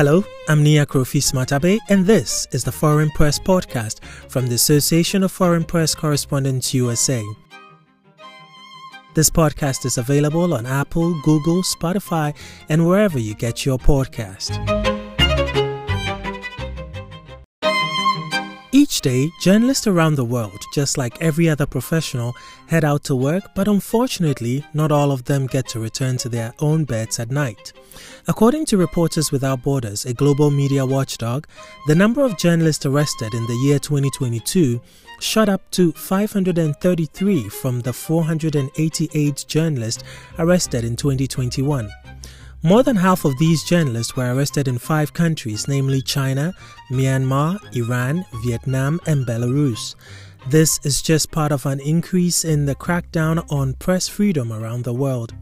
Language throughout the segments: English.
Hello, I'm Nia Krofi Smatabe, and this is the Foreign Press Podcast from the Association of Foreign Press Correspondents USA. This podcast is available on Apple, Google, Spotify, and wherever you get your podcast. Each day, journalists around the world, just like every other professional, head out to work, but unfortunately, not all of them get to return to their own beds at night. According to Reporters Without Borders, a global media watchdog, the number of journalists arrested in the year 2022 shot up to 533 from the 488 journalists arrested in 2021. More than half of these journalists were arrested in five countries, namely China, Myanmar, Iran, Vietnam, and Belarus. This is just part of an increase in the crackdown on press freedom around the world.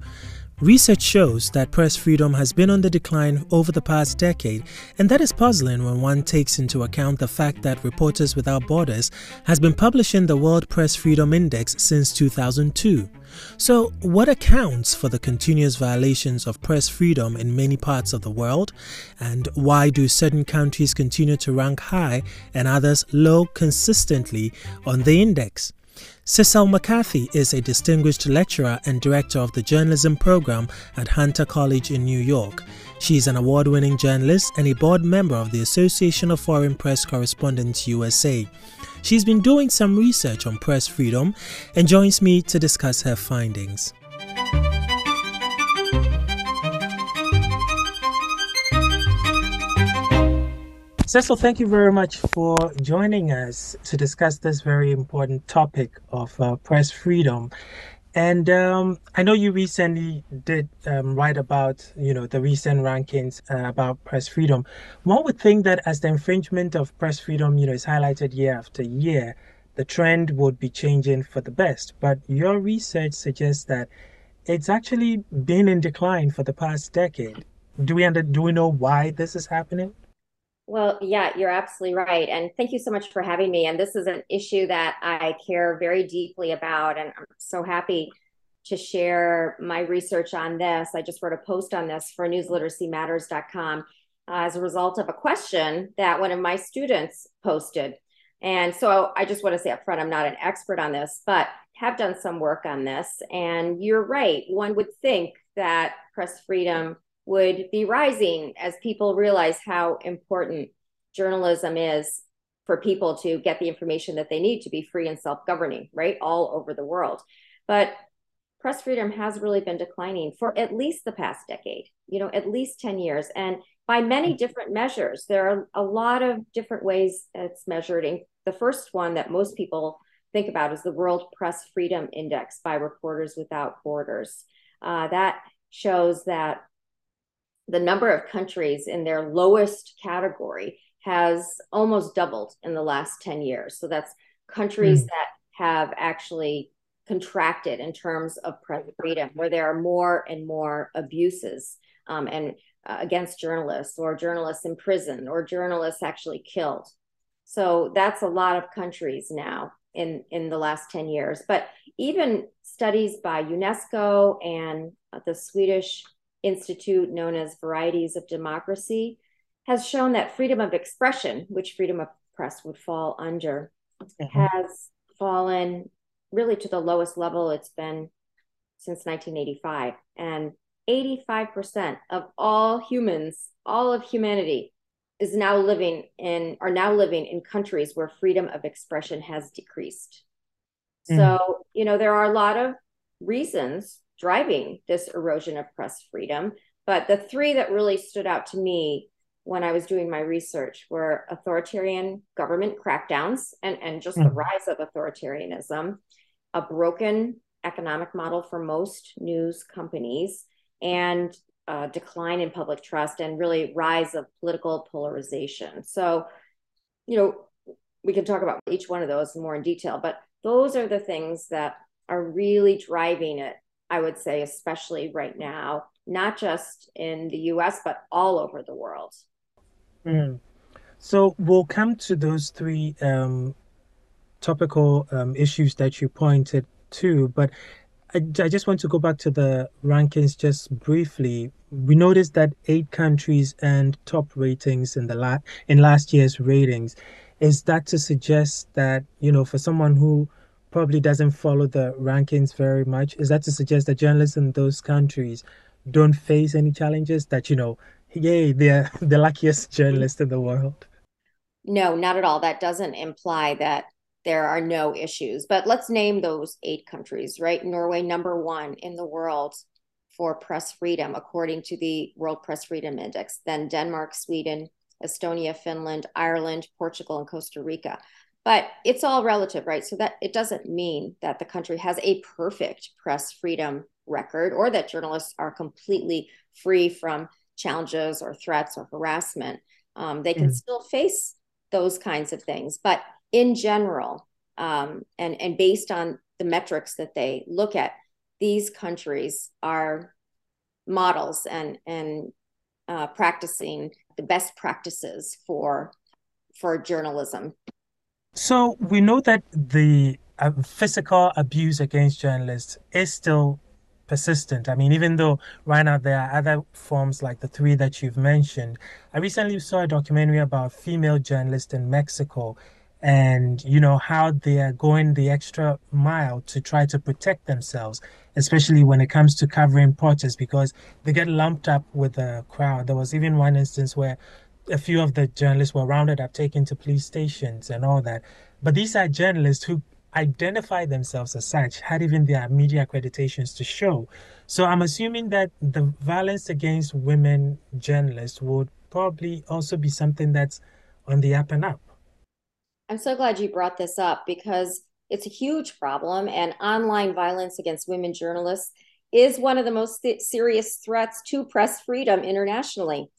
Research shows that press freedom has been on the decline over the past decade, and that is puzzling when one takes into account the fact that Reporters Without Borders has been publishing the World Press Freedom Index since 2002. So, what accounts for the continuous violations of press freedom in many parts of the world? And why do certain countries continue to rank high and others low consistently on the index? Sissel McCarthy is a distinguished lecturer and director of the journalism program at Hunter College in New York. She is an award winning journalist and a board member of the Association of Foreign Press Correspondents USA. She's been doing some research on press freedom and joins me to discuss her findings. Sissel, thank you very much for joining us to discuss this very important topic of uh, press freedom. And um, I know you recently did um, write about, you know, the recent rankings uh, about press freedom. One would think that as the infringement of press freedom, you know, is highlighted year after year, the trend would be changing for the best. But your research suggests that it's actually been in decline for the past decade. Do we under, do we know why this is happening? Well, yeah, you're absolutely right. And thank you so much for having me. And this is an issue that I care very deeply about. And I'm so happy to share my research on this. I just wrote a post on this for newsliteracymatters.com uh, as a result of a question that one of my students posted. And so I just want to say up front, I'm not an expert on this, but have done some work on this. And you're right. One would think that press freedom would be rising as people realize how important journalism is for people to get the information that they need to be free and self-governing right all over the world. But press freedom has really been declining for at least the past decade you know at least 10 years. And by many different measures there are a lot of different ways it's measured. And the first one that most people think about is the world press freedom index by reporters without borders. Uh, that shows that the number of countries in their lowest category has almost doubled in the last 10 years. So that's countries mm. that have actually contracted in terms of press freedom, where there are more and more abuses um, and uh, against journalists, or journalists in prison, or journalists actually killed. So that's a lot of countries now in in the last 10 years. But even studies by UNESCO and the Swedish institute known as Varieties of Democracy has shown that freedom of expression, which freedom of press would fall under, mm-hmm. has fallen really to the lowest level it's been since 1985. And 85% of all humans, all of humanity, is now living in are now living in countries where freedom of expression has decreased. Mm. So, you know, there are a lot of reasons driving this erosion of press freedom. But the three that really stood out to me when I was doing my research were authoritarian government crackdowns and, and just the hmm. rise of authoritarianism, a broken economic model for most news companies, and a decline in public trust and really rise of political polarization. So, you know, we can talk about each one of those more in detail, but those are the things that are really driving it I would say, especially right now, not just in the US, but all over the world. Mm. So we'll come to those three um, topical um, issues that you pointed to, but I, I just want to go back to the rankings just briefly. We noticed that eight countries earned top ratings in the la- in last year's ratings. Is that to suggest that, you know, for someone who probably doesn't follow the rankings very much, is that to suggest that journalists in those countries don't face any challenges that, you know, yay, they're the luckiest journalists in the world? No, not at all. That doesn't imply that there are no issues. But let's name those eight countries, right? Norway, number one in the world for press freedom, according to the World Press Freedom Index. Then Denmark, Sweden, Estonia, Finland, Ireland, Portugal, and Costa Rica. But it's all relative, right? So that it doesn't mean that the country has a perfect press freedom record or that journalists are completely free from challenges or threats or harassment. Um, they can mm. still face those kinds of things. But in general, um, and and based on the metrics that they look at, these countries are models and and uh, practicing the best practices for for journalism. So we know that the uh, physical abuse against journalists is still persistent. I mean, even though right now there are other forms like the three that you've mentioned, I recently saw a documentary about female journalists in Mexico and you know how they are going the extra mile to try to protect themselves especially when it comes to covering protests because they get lumped up with the crowd there was even one instance where a few of the journalists were rounded up taken to police stations and all that. But these are journalists who identify themselves as such had even their media accreditations to show. So i'm assuming that the violence against women journalists would probably also be something that's on the up and up. I'm so glad you brought this up because it's a huge problem, and online violence against women journalists is one of the most th- serious threats to press freedom internationally.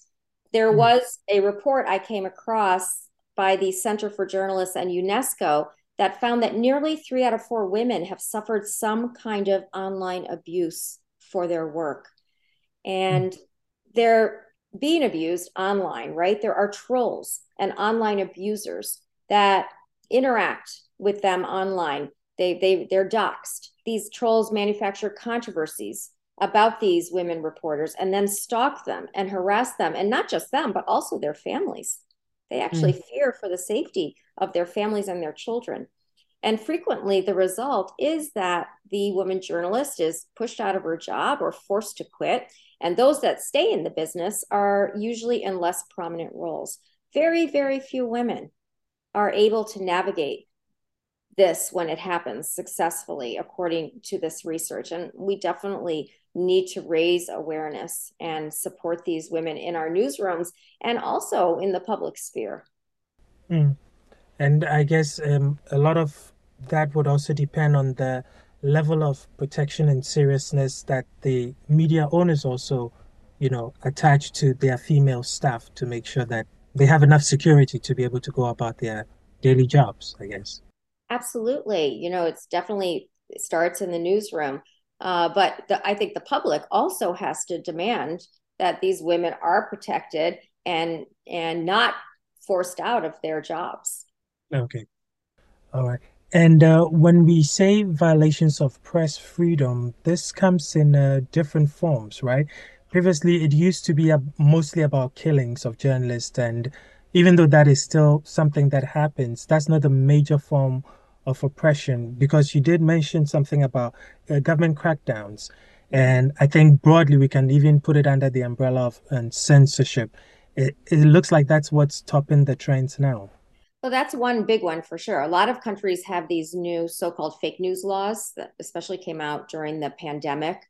There mm. was a report I came across by the Center for Journalists and UNESCO that found that nearly three out of four women have suffered some kind of online abuse for their work. And they're being abused online, right? There are trolls and online abusers that interact with them online. They, they, they're doxxed. These trolls manufacture controversies about these women reporters and then stalk them and harass them, and not just them, but also their families. They actually mm. fear for the safety of their families and their children. And frequently, the result is that the woman journalist is pushed out of her job or forced to quit. And those that stay in the business are usually in less prominent roles. Very, very few women are able to navigate this when it happens successfully, according to this research. And we definitely need to raise awareness and support these women in our newsrooms and also in the public sphere. Mm. And I guess um, a lot of that would also depend on the level of protection and seriousness that the media owners also, you know, attach to their female staff to make sure that they have enough security to be able to go about their daily jobs, I guess. Absolutely. You know, it's definitely it starts in the newsroom. Uh, but the, I think the public also has to demand that these women are protected and and not forced out of their jobs. Okay. All right. And uh, when we say violations of press freedom, this comes in uh, different forms, right? Previously, it used to be mostly about killings of journalists, and even though that is still something that happens, that's not the major form of oppression because you did mention something about uh, government crackdowns. And I think broadly we can even put it under the umbrella of um, censorship. It, it looks like that's what's topping the trends now. Well, that's one big one for sure. A lot of countries have these new so called fake news laws that especially came out during the pandemic.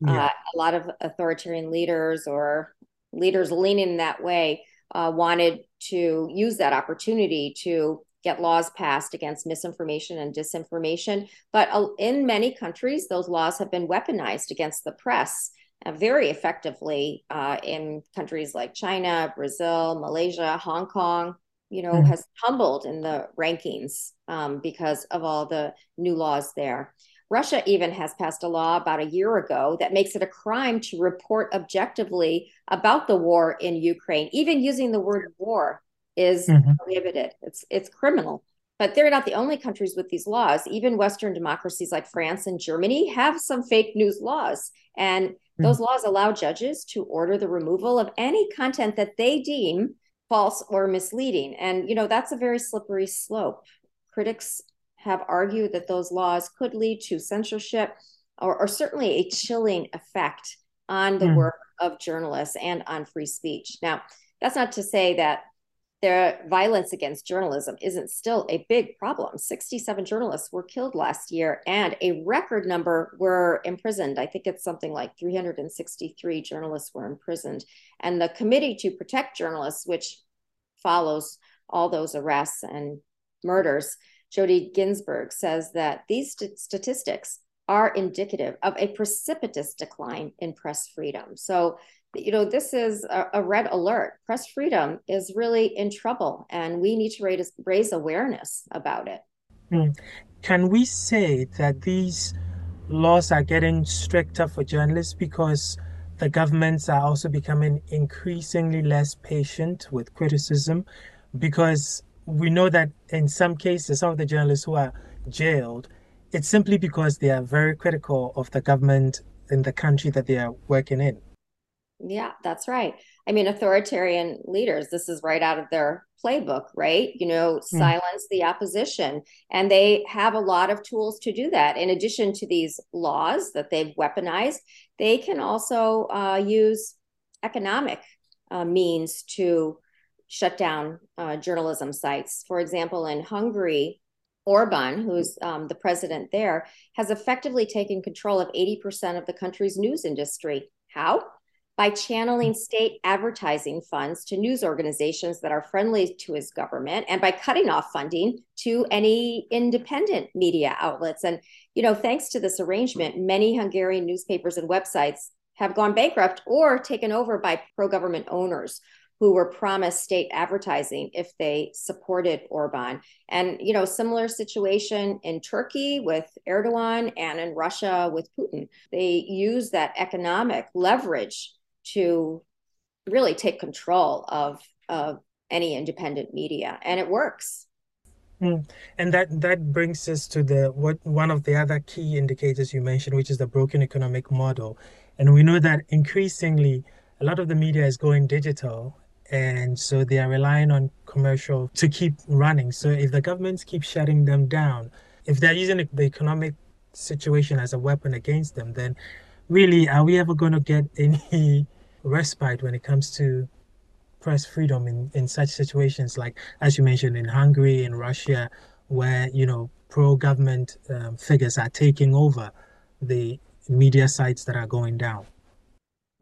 Yeah. Uh, a lot of authoritarian leaders or leaders leaning that way uh, wanted to use that opportunity to get laws passed against misinformation and disinformation. But uh, in many countries, those laws have been weaponized against the press uh, very effectively uh, in countries like China, Brazil, Malaysia, Hong Kong. You know, mm. has tumbled in the rankings um, because of all the new laws there. Russia even has passed a law about a year ago that makes it a crime to report objectively about the war in Ukraine. Even using the word war is mm-hmm. prohibited. It's it's criminal. but they're not the only countries with these laws. Even Western democracies like France and Germany have some fake news laws. And mm-hmm. those laws allow judges to order the removal of any content that they deem false or misleading. And, you know, that's a very slippery slope. Critics have argued that those laws could lead to censorship or, or certainly a chilling effect on the mm. work of journalists and on free speech. Now, that's not to say that the violence against journalism isn't still a big problem. 67 journalists were killed last year, and a record number were imprisoned. I think it's something like 363 journalists were imprisoned. And the Committee to Protect Journalists, which follows all those arrests and murders, Jodie Ginsberg says that these st- statistics are indicative of a precipitous decline in press freedom. So you know, this is a, a, red alert. Press freedom is really in trouble, and we need to raise, raise awareness about it. Mm. Can we say that these laws are getting stricter for journalists because the governments are also becoming increasingly less patient with criticism? Because we know that in some cases, some of the journalists who are jailed, it's simply because they are very critical of the government in the country that they are working in. Yeah, that's right. I mean, authoritarian leaders, this is right out of their playbook, right? You know, mm. silence the opposition. And they have a lot of tools to do that. In addition to these laws that they've weaponized, they can also uh, use economic uh, means to shut down uh, journalism sites. For example, in Hungary, Orban, who's um, the president there, has effectively taken control of 80% of the country's news industry. How? by channeling state advertising funds to news organizations that are friendly to his government and by cutting off funding to any independent media outlets. And, you know, thanks to this arrangement, many Hungarian newspapers and websites have gone bankrupt or taken over by pro government owners who were promised state advertising if they supported Orban. And, you know, similar situation in Turkey with Erdogan and in Russia with Putin. They use that economic leverage to really take control of of any independent media and it works mm. and that that brings us to the what one of the other key indicators you mentioned which is the broken economic model and we know that increasingly a lot of the media is going digital and so they are relying on commercial to keep running. So if the governments keep shutting them down if they're using the economic situation as a weapon against them then really are we ever going to get any respite when it comes to press freedom in, in such situations? Like as you mentioned in hungary in russia where you know pro-government um, figures are taking over the media sites that are going down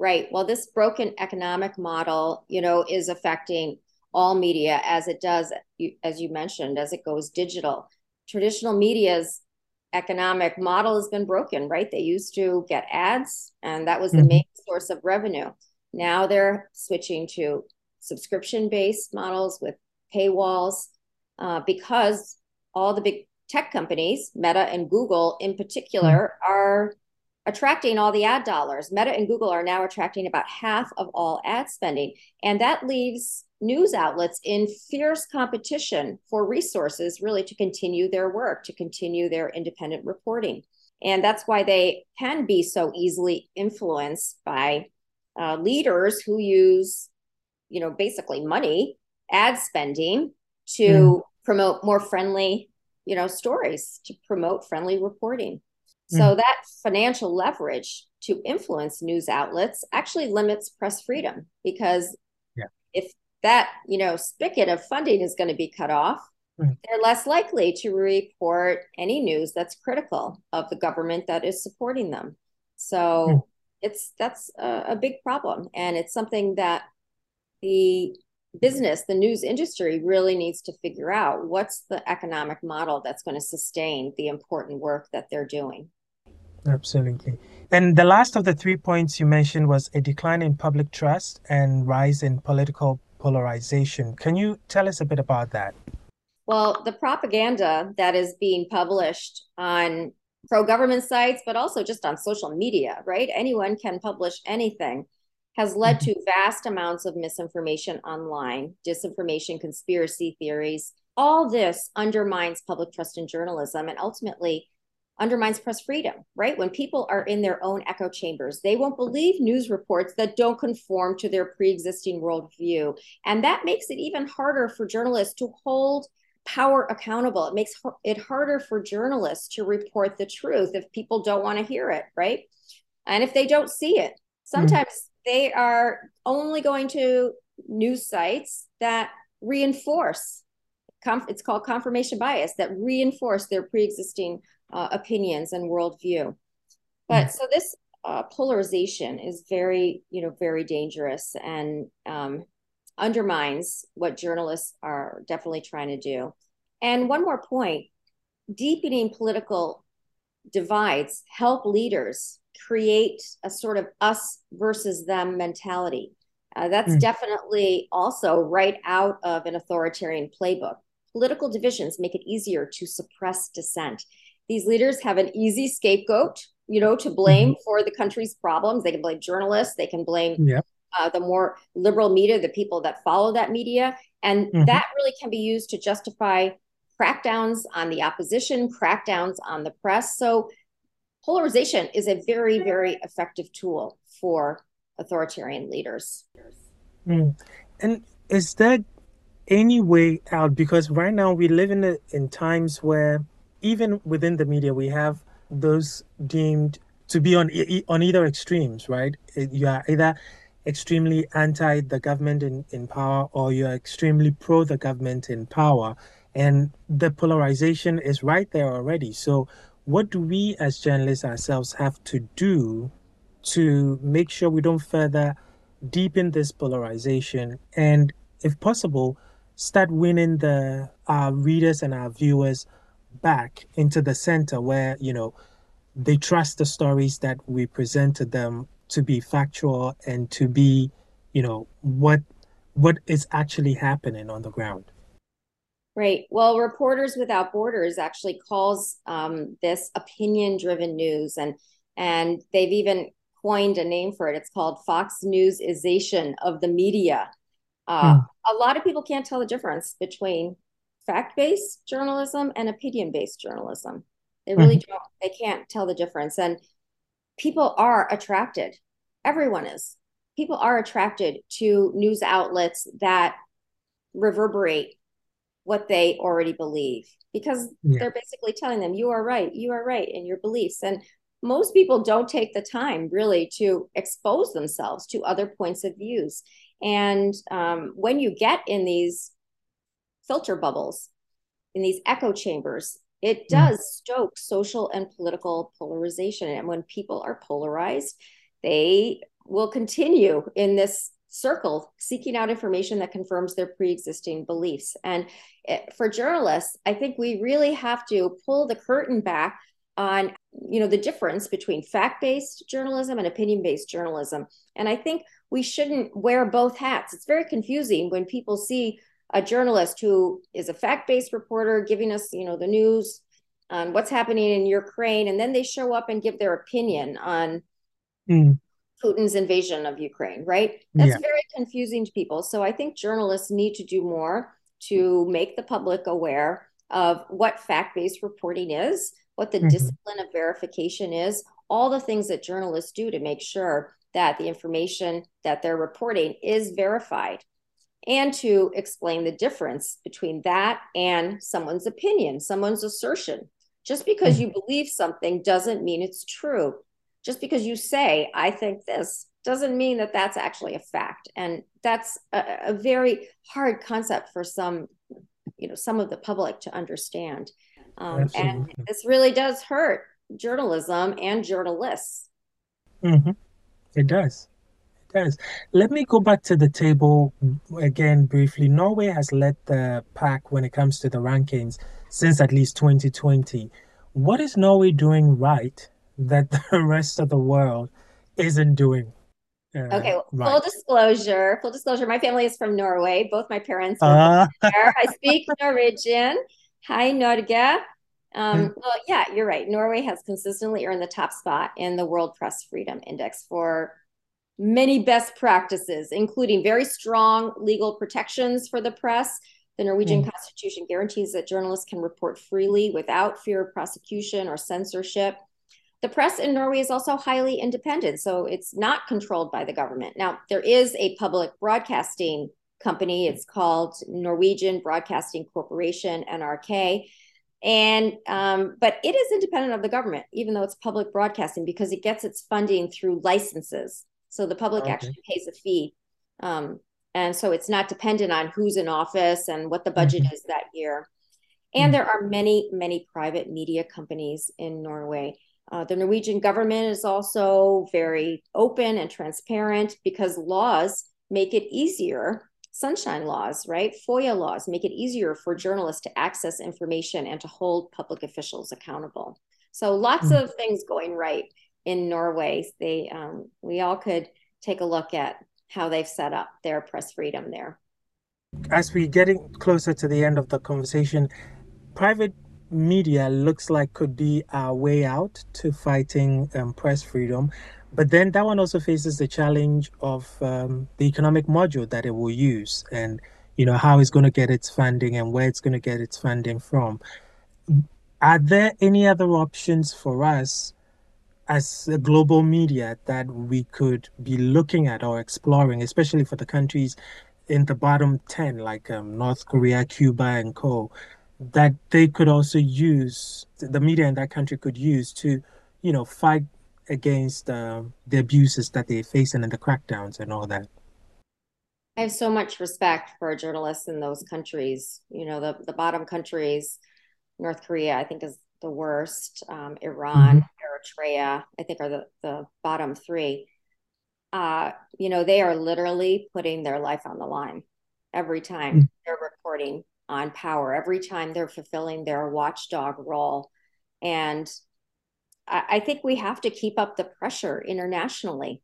right well this broken economic model you know is affecting all media as it does as you mentioned as it goes digital traditional media's economic model has been broken right they used to get ads and that was the mm-hmm. main source of revenue now they're switching to subscription based models with paywalls uh, because all the big tech companies, Meta and Google in particular, mm. are attracting all the ad dollars. Meta and Google are now attracting about half of all ad spending. And that leaves news outlets in fierce competition for resources, really, to continue their work, to continue their independent reporting. And that's why they can be so easily influenced by uh, leaders who use, you know, basically money, ad spending to mm. promote more friendly, you know, stories, to promote friendly reporting. So that financial leverage to influence news outlets actually limits press freedom because yeah. if that, you know, spigot of funding is going to be cut off, mm. they're less likely to report any news that's critical of the government that is supporting them. So hmm it's that's a, a big problem and it's something that the business the news industry really needs to figure out what's the economic model that's going to sustain the important work that they're doing absolutely and the last of the three points you mentioned was a decline in public trust and rise in political polarization can you tell us a bit about that well the propaganda that is being published on pro government sites, but also just on social media, right? Anyone can publish anything, has led mm-hmm. to vast amounts of misinformation online, disinformation, conspiracy theories, all this undermines public trust in journalism and ultimately undermines press freedom, right? When people are in their own echo chambers, they won't believe news reports that don't conform to their pre existing worldview. And that makes it even harder for journalists to hold power accountable. It makes it harder for journalists to report the truth if people don't want to hear it, right? And if they don't see it, sometimes mm. they are only going to news sites that reinforce it's called confirmation bias that reinforce their pre-existing uh, opinions and worldview. But mm. so this uh, polarization is very, you know, very dangerous and um, undermines what journalists are definitely trying to do. And one more point: deepening political divides help leaders create a sort of us versus them mentality. Uh, that's mm. definitely also right out of an authoritarian playbook. Political divisions make it easier to suppress dissent these leaders have an easy scapegoat, you know, to blame mm-hmm. for the country's problems. They can blame journalists, they can blame yeah. uh, the more liberal media, the people that follow that media. And mm-hmm. that really can be used to justify crackdowns on the opposition, crackdowns on the press. So polarization is a very, very effective tool for authoritarian leaders. Mm. And is there any way out? Because right now we live in, in times where even within the media, we have those deemed to be on on either extremes, right? Uh, you are either extremely anti the government in, in power or you're extremely pro the government in power. And the polarization is right there already. So, what do we as journalists ourselves have to do to make sure we don't further deepen this polarization and, if possible, start winning the our readers and our viewers back into the center where, you know, they trust the stories that we present to them to be factual and to be, you know, what what is actually happening on the ground. Right. Well, Reporters Without Borders actually calls um, this opinion-driven news, and and they've even coined a name for it. It's called Fox Newsization of the media. Uh, hmm. A lot of people can't tell the difference between fact based journalism and opinion based journalism. They really mm-hmm. don't, they can't tell the difference. And people are attracted, everyone is. People are attracted to news outlets that reverberate what they already believe because yeah. they're basically telling them, you are right, you are right in your beliefs. And most people don't take the time really to expose themselves to other points of views. And um, when you get in these filter bubbles, in these echo chambers, it hmm. does mm. stoke social and political polarization. And when people are polarized, they will continue in this circle seeking out information that confirms their pre-existing beliefs and eh, for journalists i think we really have to pull the curtain back on you know the difference between fact-based journalism and opinion-based journalism and i think we shouldn't wear both hats it's very confusing when people see a journalist who is a fact-based reporter giving us you know the news on what's happening in ukraine and then they show up and give their opinion on mm. putin's invasion of ukraine right that's yeah. very confusing to people so i think journalists need to do more to make the public aware of what fact-based reporting is what the mm-hmm. discipline of verification is all the things that journalists do to make sure that the information that they're reporting is verified and to explain the difference between that and someone's opinion, someone's assertion. Just because you believe something doesn't mean it's true. Just because you say, I think this, doesn't mean that that's actually a fact. And that's a, a very hard concept for some, you know, some of the public to understand. Um, and this really does hurt journalism and journalists. Mm-hmm. It does does. Let me go back to the table again briefly. Norway has led the pack when it comes to the rankings since at least 2020. What is Norway doing right that the rest of the world isn't doing? Uh, okay, well, right. full disclosure. Full disclosure. My family is from Norway. Both my parents uh. there. I speak Norwegian. Hi, Norge. Um, hmm. well, yeah, you're right. Norway has consistently earned the top spot in the World Press Freedom Index for many best practices, including very strong legal protections for the press, The Norwegian mm. constitution guarantees that journalists can report freely without fear of prosecution or censorship. The press in Norway is also highly independent, so it's not controlled by the government. Now, there is a public broadcasting company. It's called Norwegian Broadcasting Corporation, NRK. And um, but it is independent of the government, even though it's public broadcasting, because it gets its funding through licenses. So the public okay. actually pays a fee. Um, and so it's not dependent on who's in office and what the budget mm-hmm. is that year. And mm-hmm. there are many, many private media companies in Norway. Uh, the Norwegian government is also very open and transparent because laws make it easier. Sunshine laws, right? FOIA laws make it easier for journalists to access information and to hold public officials accountable. So lots mm-hmm. of things going right in Norway. They, um, we all could take a look at how they've set up their press freedom there. As we're getting closer to the end of the conversation, private media looks like could be our way out to fighting um, press freedom. But then that one also faces the challenge of um, the economic module that it will use and you know how it's going to get its funding and where it's going to get its funding from. Are there any other options for us as a global media that we could be looking at or exploring, especially for the countries in the bottom 10, like um, North Korea, Cuba, and co, that they could also use, the media in that country could use to, you know, fight against uh, the abuses that they're facing and the crackdowns and all that. I have so much respect for journalists in those countries. You know, the, the bottom countries, North Korea, I think is the worst. Um, Iran, mm-hmm. Eritrea, I think are the, the bottom three. Uh, you know, they are literally putting their life on the line every time mm-hmm. they're reporting on power, every time they're fulfilling their watchdog role. And I, I think we have to keep up the pressure internationally.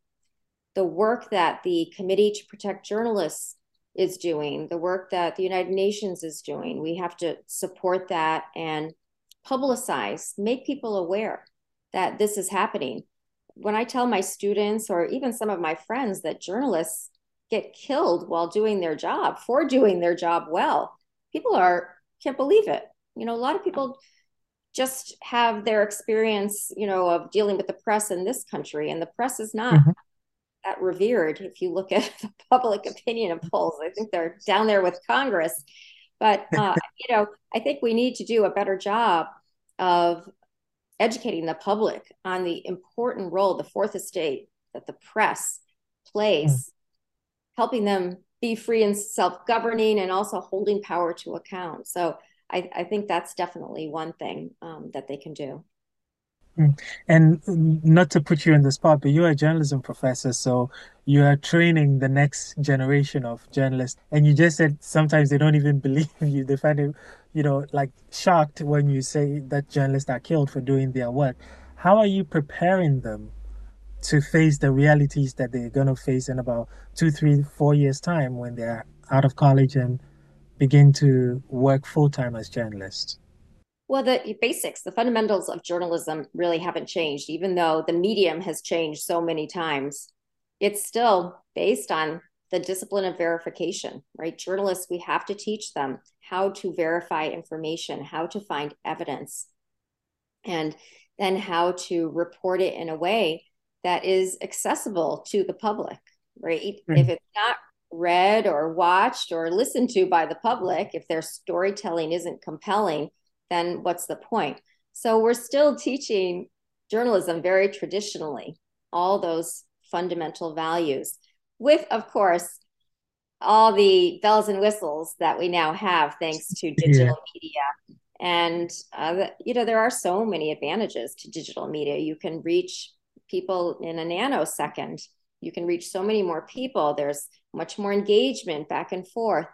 The work that the Committee to Protect Journalists is doing, the work that the United Nations is doing, we have to support that and publicize, make people aware that this is happening. When I tell my students or even some of my friends that journalists get killed while doing their job for doing their job well, people are can't believe it. You know, a lot of people just have their experience, you know, of dealing with the press in this country, and the press is not mm-hmm. that revered. If you look at the public opinion polls, I think they're down there with Congress. But uh, you know, I think we need to do a better job of educating the public on the important role the fourth estate that the press plays, mm. helping them be free and self-governing, and also holding power to account. So I, I think that's definitely one thing um, that they can do. Mm. And not to put you in the spot, but you're a journalism professor, so you are training the next generation of journalists. And you just said sometimes they don't even believe you. They find it, you know, like shocked when you say that journalists are killed for doing their work. How are you preparing them to face the realities that they're going to face in about two, three, four years' time when they're out of college and begin to work full time as journalists? Well, the basics, the fundamentals of journalism really haven't changed, even though the medium has changed so many times. It's still based on the discipline of verification, right? Journalists, we have to teach them how to verify information, how to find evidence, and then how to report it in a way that is accessible to the public, right? Mm-hmm. If it's not read or watched or listened to by the public, if their storytelling isn't compelling, then what's the point? So we're still teaching journalism very traditionally, all those fundamental values, with, of course, all the bells and whistles that we now have thanks to digital yeah. media. And, uh, you know, there are so many advantages to digital media. You can reach people in a nanosecond. You can reach so many more people. There's much more engagement back and forth.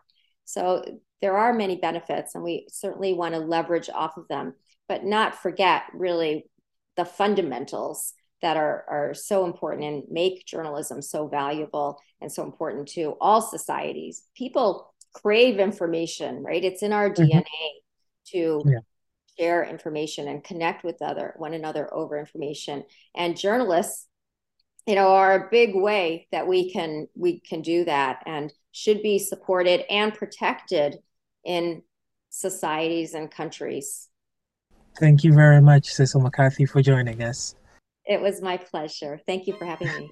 So there are many benefits, and we certainly want to leverage off of them, but not forget really the fundamentals that are, are so important and make journalism so valuable and so important to all societies. People crave information, right? It's in our mm-hmm. DNA to yeah. share information and connect with other one another over information. And journalists, you know, are a big way that we can we can do that and should be supported and protected in societies and countries. Thank you very much, Sissel McCarthy, for joining us. It was my pleasure. Thank you for having me.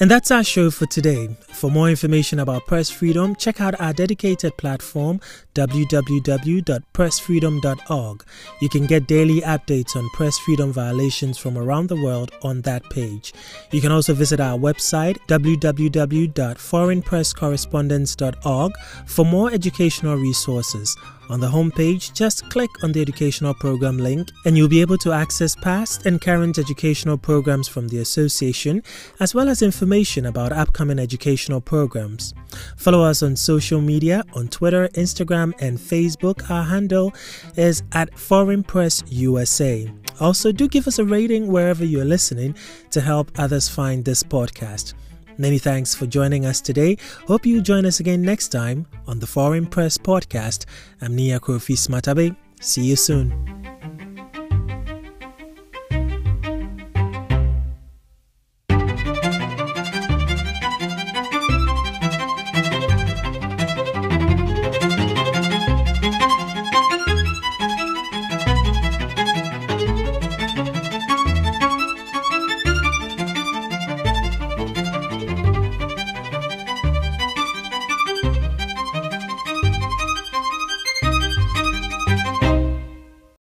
And that's our show for today. For more information about press freedom, check out our dedicated platform, www.pressfreedom.org. You can get daily updates on press freedom violations from around the world on that page. You can also visit our website, www.foreignpresscorrespondence.org, for more educational resources. On the homepage, just click on the educational program link and you'll be able to access past and current educational programs from the association, as well as information about upcoming educational programs. Follow us on social media on Twitter, Instagram, and Facebook. Our handle is at Foreign Press USA. Also, do give us a rating wherever you're listening to help others find this podcast. Many thanks for joining us today. Hope you join us again next time on the Foreign Press Podcast. I'm Nia Kofi Smatabe. See you soon.